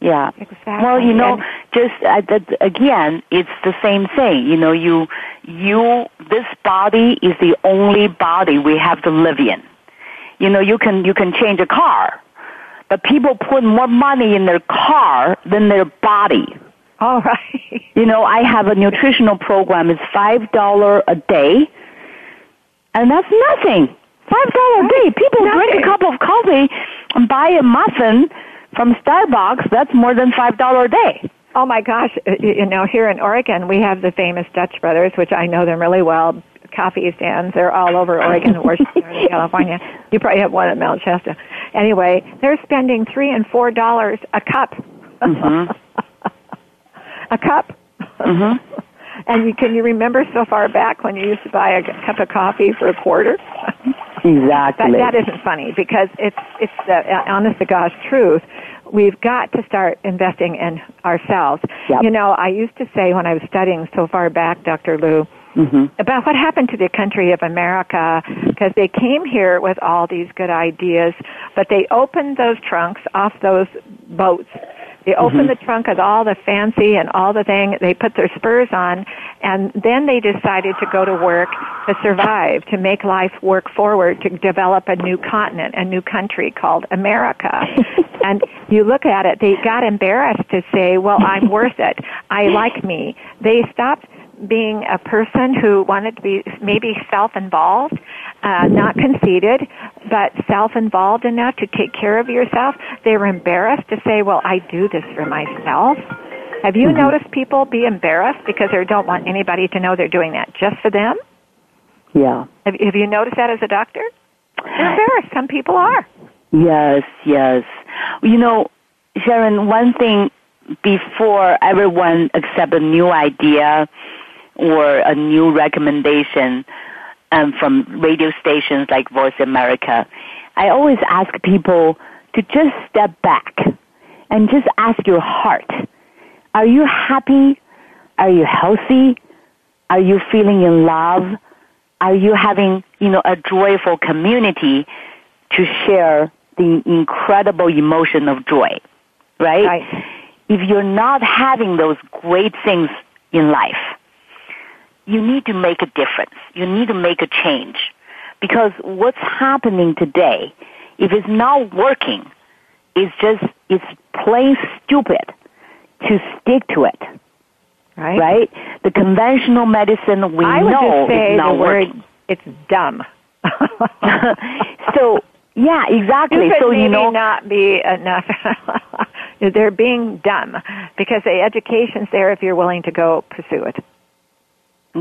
D: Yeah.
B: Exactly.
D: Well, you know,
B: And-
D: just uh, that, again, it's the same thing. You know, you, you, this body is the only body we have to live in. You know, you can, you can change a car, but people put more money in their car than their body.
B: All right.
D: You know, I have a nutritional program. It's five dollar a day, and that's nothing. Five dollar a day. People drink a cup of coffee and buy a muffin from Starbucks. That's more than five dollar a day.
B: Oh my gosh! Uh, You know, here in Oregon, we have the famous Dutch Brothers, which I know them really well. Coffee stands. They're all over Oregon, Washington, California. You probably have one at Mount Shasta. Anyway, they're spending three and four dollars a cup.
D: Mhm.
B: a cup.
D: Mhm.
B: And you, can you remember so far back when you used to buy a cup of coffee for a quarter?
D: Exactly.
B: That, that isn't funny because it's it's the uh, honest to gosh truth. We've got to start investing in ourselves.
D: Yep.
B: You know, I used to say when I was studying so far back, Dr. Lu,
D: Mhm.
B: about what happened to the country of America because they came here with all these good ideas, but they opened those trunks off those boats. They opened mm-hmm. the trunk of all the fancy and all the thing. They put their spurs on, and then they decided to go to work to survive, to make life work forward, to develop a new continent, a new country called America. and you look at it, they got embarrassed to say, "Well, I'm worth it. I like me." They stopped being a person who wanted to be maybe self-involved, uh, not conceited, but self-involved enough to take care of yourself. They were embarrassed to say, "Well, I do this for myself." Have you noticed people be embarrassed because they don't want anybody to know they're doing that just for them?
D: Yeah.
B: Have, have you noticed that as a doctor? They're embarrassed. Some people are.
D: Yes, yes. You know, Sharon, one thing before everyone accept a new idea or a new recommendation um, from radio stations like Voice America, I always ask people to just step back and just ask your heart. Are you happy? Are you healthy? Are you feeling in love? Are you having, you know, a joyful community to share the incredible emotion of joy, right?
B: Right.
D: If you're not having those great things in life, you need to make a difference. You need to make a change. Because what's happening today, if it's not working, it's just, it's plain stupid to stick to it,
B: Right.
D: right? The conventional medicine we
B: I would
D: know
B: just say
D: is
B: the
D: not
B: word
D: working.
B: it's dumb.
D: so, yeah, exactly.
B: Could
D: so, you know,
B: not be enough. They're being dumb because the education's there if you're willing to go pursue it.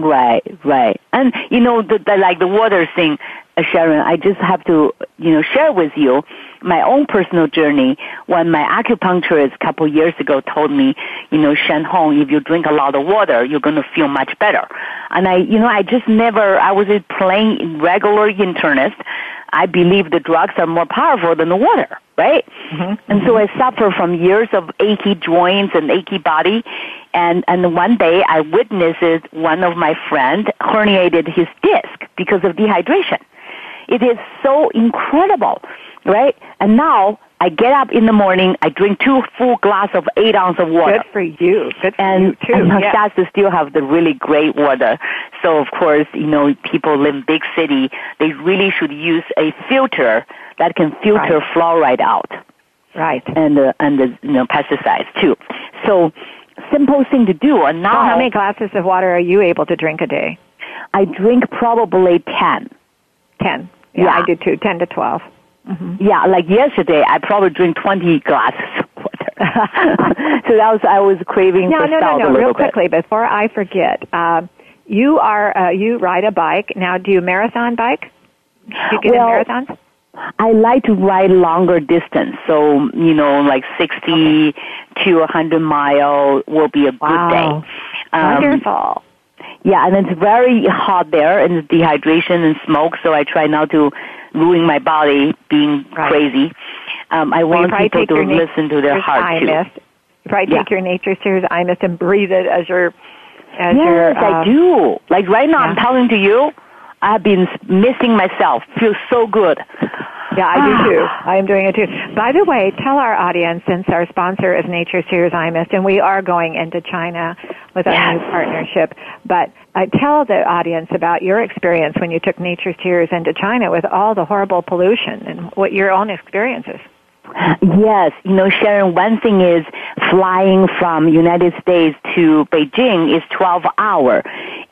D: Right, right. And you know, the, the like the water thing, uh, Sharon. I just have to, you know, share with you my own personal journey. When my acupuncturist a couple years ago told me, you know, Shanhong, if you drink a lot of water, you're going to feel much better. And I, you know, I just never. I was a plain regular internist. I believe the drugs are more powerful than the water, right?
B: Mm-hmm.
D: And so I suffer from years of achy joints and achy body. And, and one day I witnessed one of my friends herniated his disc because of dehydration. It is so incredible, right? And now I get up in the morning, I drink two full glass of eight ounce of water.
B: Good for you. Good for
D: and,
B: you too.
D: and
B: yeah.
D: Shasta still have the really great water. So of course, you know, people live in big city, they really should use a filter that can filter
B: Right.
D: fluoride out
B: Right.
D: and uh, and the you know pesticides too. So simple thing to do. And now
B: So how many glasses of water are you able to drink a day?
D: I drink probably ten.
B: Ten. Yeah,
D: Yeah.
B: I do too. Ten to twelve.
D: Yeah, like yesterday, I probably drink twenty glasses of water. so that was I was craving
B: No, no, no, no. Real
D: bit.
B: quickly before I forget, um, you are uh, you ride a bike now? Do you marathon bike? Do you get
D: Well,
B: in marathons?
D: I like to ride longer distance, so you know, like sixty to a hundred mile will be a good
B: Wow.
D: day. Um,
B: Wonderful.
D: Yeah, and it's very hot there, and dehydration and smoke. So I try not to ruin my body being
B: Right.
D: crazy. Um, I
B: Well,
D: want people to
B: na-
D: listen to their heart too.
B: You probably
D: Yeah.
B: take your nature Tears eye mist and breathe it as your as
D: Yes,
B: your.
D: I
B: uh,
D: do. Like right now, I'm
B: yeah.
D: talking to you. I've been missing myself. Feels so good.
B: Yeah, I do too. I am doing it too. By the way, tell our audience, since our sponsor is Nature's Tears Eye Mist, and we are going into China with our
D: Yes.
B: new partnership, but uh, tell the audience about your experience when you took Nature's Tears into China with all the horrible pollution and what your own experiences.
D: Yes, you know, Sharon, one thing is flying from United States to Beijing is 12 hour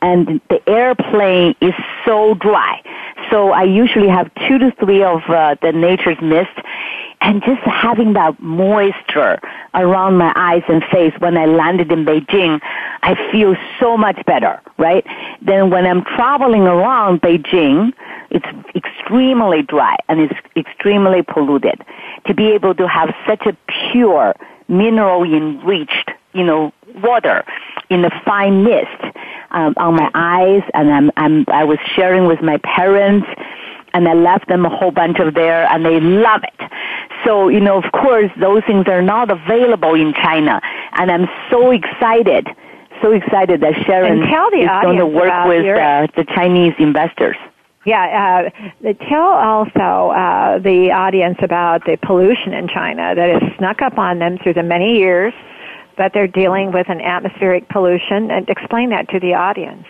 D: and the airplane is so dry. So I usually have two to three of uh, the nature's mist and just having that moisture around my eyes and face when I landed in Beijing, I feel so much better, right? Then when I'm traveling around Beijing, it's extremely dry and it's extremely polluted. To be able to have such a pure, mineral enriched, you know, water in a fine mist um, on my eyes, and I'm, I'm I was sharing with my parents, and I left them a whole bunch of there, and they love it. So you know, of course, those things are not available in China, and I'm so excited. So excited that Sharon
B: And tell the
D: is going to work with uh, the Chinese investors.
B: Yeah, uh, the- tell also uh, the audience about the pollution in China that has snuck up on them through the many years that they're dealing with an atmospheric pollution, and explain that to the audience.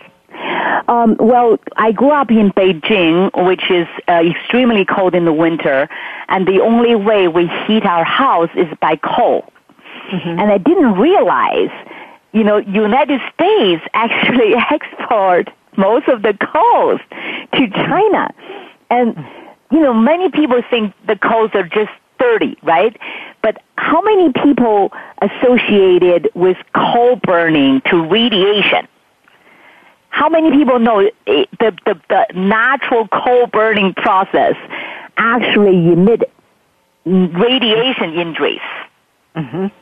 D: Um, well, I grew up in Beijing, which is uh, extremely cold in the winter, and the only way we heat our house is by coal. And I didn't realize, you know, United States actually export most of the coals to China. And, you know, many people think the coals are just dirty, right? But how many people associated with coal burning to radiation? How many people know it, the, the, the natural coal burning process actually emit radiation injuries?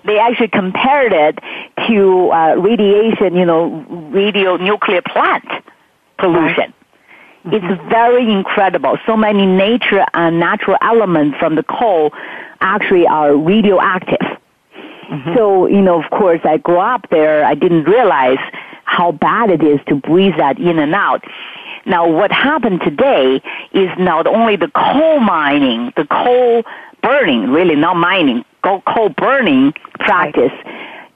D: They actually compared it to uh, radiation, you know, radio nuclear plant pollution. It's mm-hmm. very incredible. So many nature and natural elements from the coal actually are radioactive. Mm-hmm. So, you know, of course, I grew up there. I didn't realize how bad it is to breathe that in and out. Now, what happened today is not only the coal mining, the coal burning, really not mining, coal coal burning practice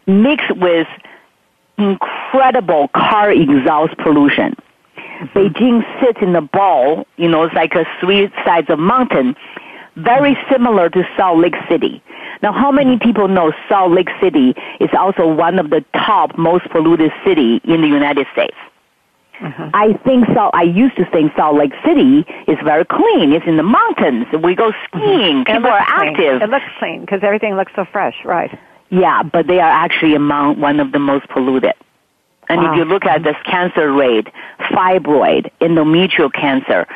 D: mixed with incredible car exhaust pollution. Beijing sits in a ball, you know, it's like a three sides of mountain, very similar to Salt Lake City. Now, how many people know Salt Lake City is also one of the top most polluted city in the United States? Uh-huh. I think so. I used to think Salt Lake City is very clean. It's in the mountains. We go mm-hmm. skiing.
B: It
D: People are
B: clean.
D: active.
B: It looks clean because everything looks so fresh, right?
D: Yeah, but they are actually among one of the most polluted. And
B: Wow.
D: if you look at this cancer rate, fibroid, endometrial cancer,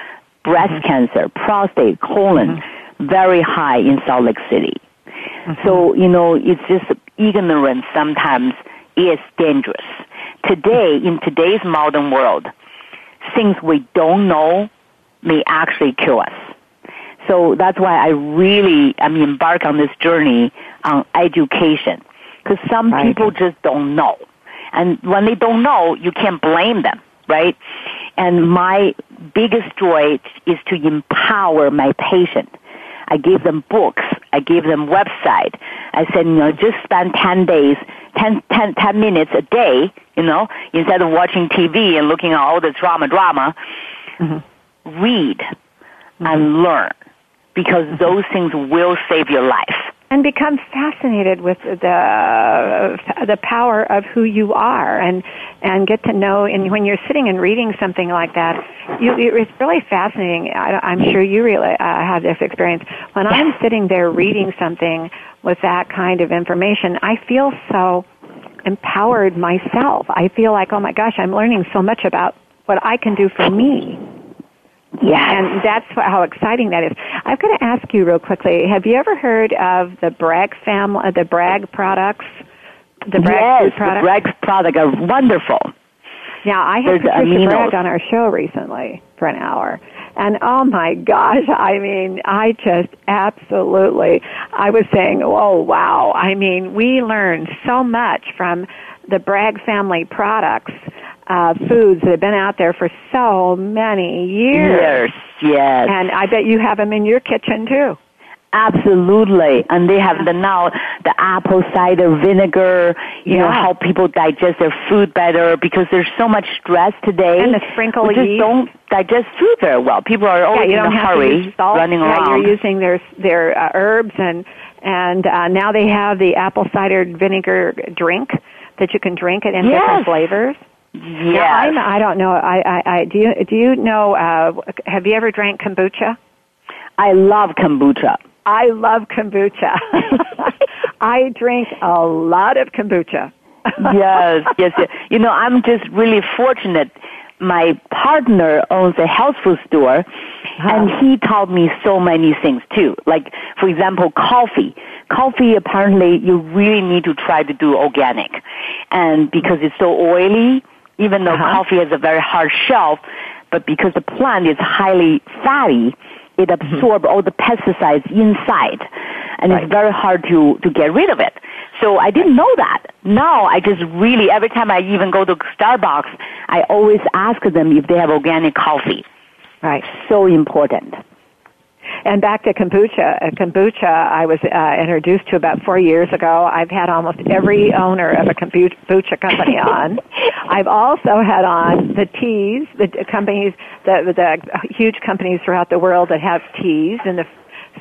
D: breast mm-hmm. cancer, prostate, colon, mm-hmm. very high in Salt Lake City. Mm-hmm. So, you know, it's just ignorance sometimes is dangerous. Today, in today's modern world, things we don't know may actually kill us. So that's why I really am embark on this journey on education. Because some
B: Right.
D: people just don't know. And when they don't know, you can't blame them, right? And my biggest joy is to empower my patient. I gave them books. I gave them website. I said, you know, just spend 10 days, 10, 10, 10 minutes a day, you know, instead of watching TV and looking at all the drama, drama, mm-hmm. read and mm-hmm. learn because mm-hmm. those things will save your life.
B: And become fascinated with the the power of who you are and and get to know and when you're sitting and reading something like that you it's really fascinating. I, i'm sure you really uh, have this experience. When i'm sitting there reading something with that kind of information i feel so empowered myself. I feel like oh my gosh i'm learning so much about what i can do for me
D: Yeah.
B: and that's how exciting that is. I've got to ask you real quickly. Have you ever heard of the Bragg family, uh, the Bragg products? The Bragg
D: yes,
B: food
D: the
B: products?
D: Bragg product are wonderful.
B: Now, I had
D: There's
B: Patricia
D: aminos.
B: Bragg on our show recently for an hour. And oh my gosh, I mean, I just absolutely, I was saying, oh wow. I mean, we learned so much from the Bragg family products, uh, foods that have been out there for so many years.
D: Yes, yes.
B: And I bet you have them in your kitchen too.
D: Absolutely. And they have the now the apple cider vinegar, you know, help people digest their food better because there's so much stress today.
B: And the sprinkle
D: we just
B: yeast.
D: don't digest food very well. People are
B: yeah,
D: always
B: you
D: in a hurry
B: salt.
D: running
B: yeah,
D: around.
B: you're using their their uh, herbs and and uh, now they have the apple cider vinegar drink that you can drink it in
D: Yes.
B: different flavors.
D: Yes.
B: I'm, I don't know. I, I, I do you do you know? Uh, have you ever drank kombucha?
D: I love kombucha.
B: I love kombucha. I drink a lot of kombucha.
D: yes, yes, yes. You know, I'm just really fortunate. My partner owns a health food store, and he taught me so many things too. Like, for example, coffee. Coffee, apparently, you really need to try to do organic, and because it's so oily, even though
B: Uh-huh.
D: coffee has a very hard shelf, but because the plant is highly fatty, it absorbs all the pesticides inside, and
B: Right.
D: it's very hard to to get rid of it. So I didn't know that. Now I just really every time I even go to Starbucks, I always ask them if they have organic coffee.
B: Right.
D: So important.
B: And back to kombucha. Uh, kombucha, I was uh, introduced to about four years ago. I've had almost every owner of a kombucha company on. I've also had on the teas, the companies, the, the huge companies throughout the world that have teas, and the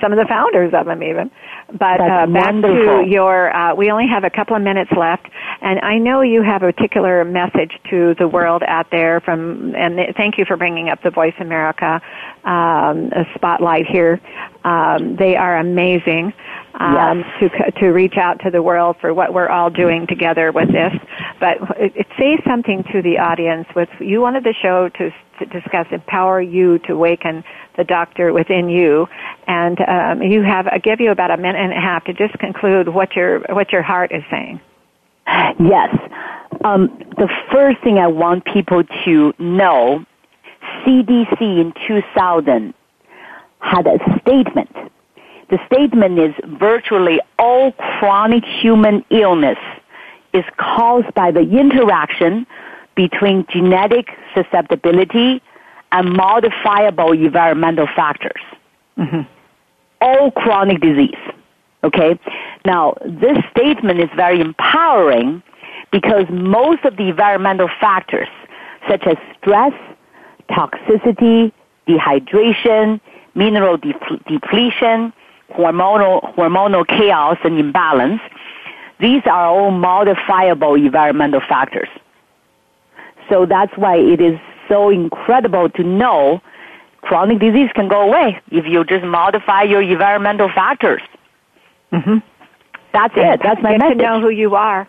B: some of the founders of them even. But
D: That's
B: uh, back
D: wonderful.
B: to your, uh, we only have a couple of minutes left, and I know you have a particular message to the world out there. From and th- thank you for bringing up the Voice America um, spotlight here. Um, they are amazing. Um,
D: Yes.
B: to to reach out to the world for what we're all doing together with this, but it, it say something to the audience. With you wanted the show to, to discuss empower you to awaken the doctor within you, and um, you have I give you about a minute and a half to just conclude what your what your heart is saying.
D: Yes. Um, the first thing I want people to know, CDC in 2000 had a statement. The statement is virtually all chronic human illness is caused by the interaction between genetic susceptibility and modifiable environmental factors. Mm-hmm. All chronic disease. Okay? Now, this statement is very empowering because most of the environmental factors, such as stress, toxicity, dehydration, mineral dep- depletion, hormonal, hormonal chaos and imbalance, these are all modifiable environmental factors. So that's why it is so incredible to know chronic disease can go away if you just modify your environmental factors.
B: Mm-hmm.
D: That's it. That's my
B: Get
D: message.
B: to know who you are.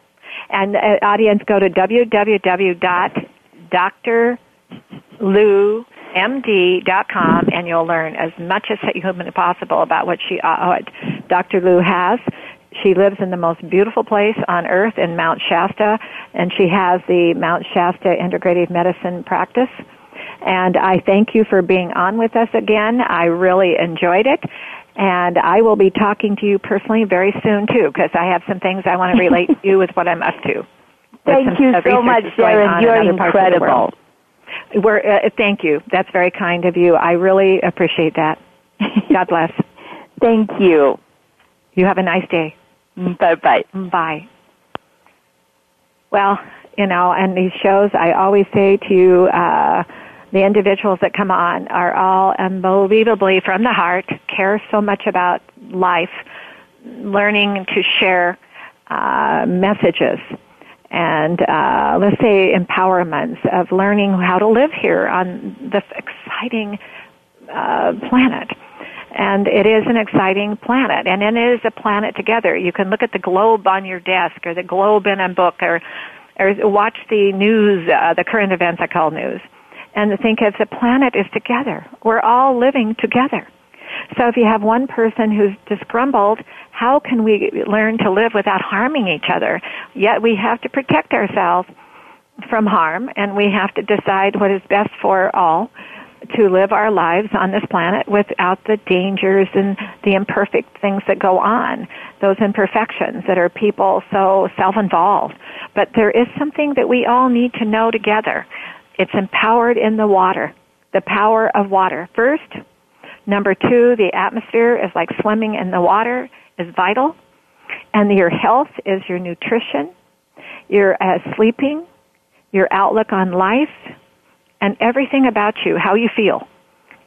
B: And uh, audience, go to www.drlumd.com and you'll learn as much as humanly possible about what she, uh, what Dr. Lu has. She lives in the most beautiful place on earth in Mount Shasta, and she has the Mount Shasta Integrative Medicine practice. And I thank you for being on with us again. I really enjoyed it. And I will be talking to you personally very soon too, because I have some things I want to relate to you with what I'm up to.
D: Thank you so much, Sharon. You're incredible.
B: We're, uh, thank you. That's very kind of you. I really appreciate that. God bless.
D: thank you.
B: You have a nice day.
D: Bye bye.
B: Bye. Well, you know, and these shows, I always say to uh, the individuals that come on are all unbelievably from the heart, care so much about life, learning to share uh, messages and uh, let's say empowerments of learning how to live here on this exciting uh, planet. And it is an exciting planet, and it is a planet together. You can look at the globe on your desk, or the globe in a book, or or watch the news, uh, the current events I call news, and think if the planet is together, we're all living together. So if you have one person who's disgruntled, how can we learn to live without harming each other? Yet we have to protect ourselves from harm, and we have to decide what is best for all to live our lives on this planet without the dangers and the imperfect things that go on, those imperfections that are people so self-involved. But there is something that we all need to know together. It's empowered in the water, the power of water. First, number two, the atmosphere is like swimming in the water is vital. And your health is your nutrition, your uh, sleeping, your outlook on life, and everything about you, how you feel,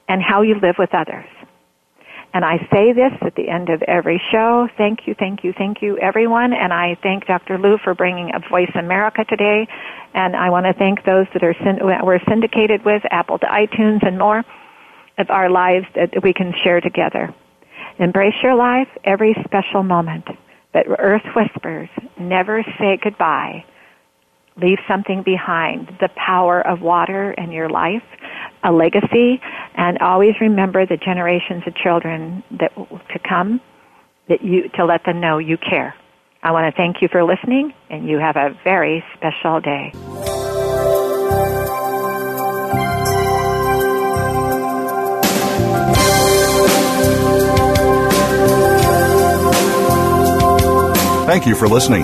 B: and how you live with others. And I say this at the end of every show. Thank you, thank you, thank you, everyone. And I thank Dr. Lu for bringing up Voice America today. And I want to thank those that are we're syndicated with, Apple to iTunes and more, of our lives that we can share together. Embrace your life every special moment. But Earth whispers, never say goodbye leave something behind, the power of water in your life, a legacy, and always remember the generations of children that to come that you to let them know you care. I want to thank you for listening and you have a very special day.
A: Thank you for listening.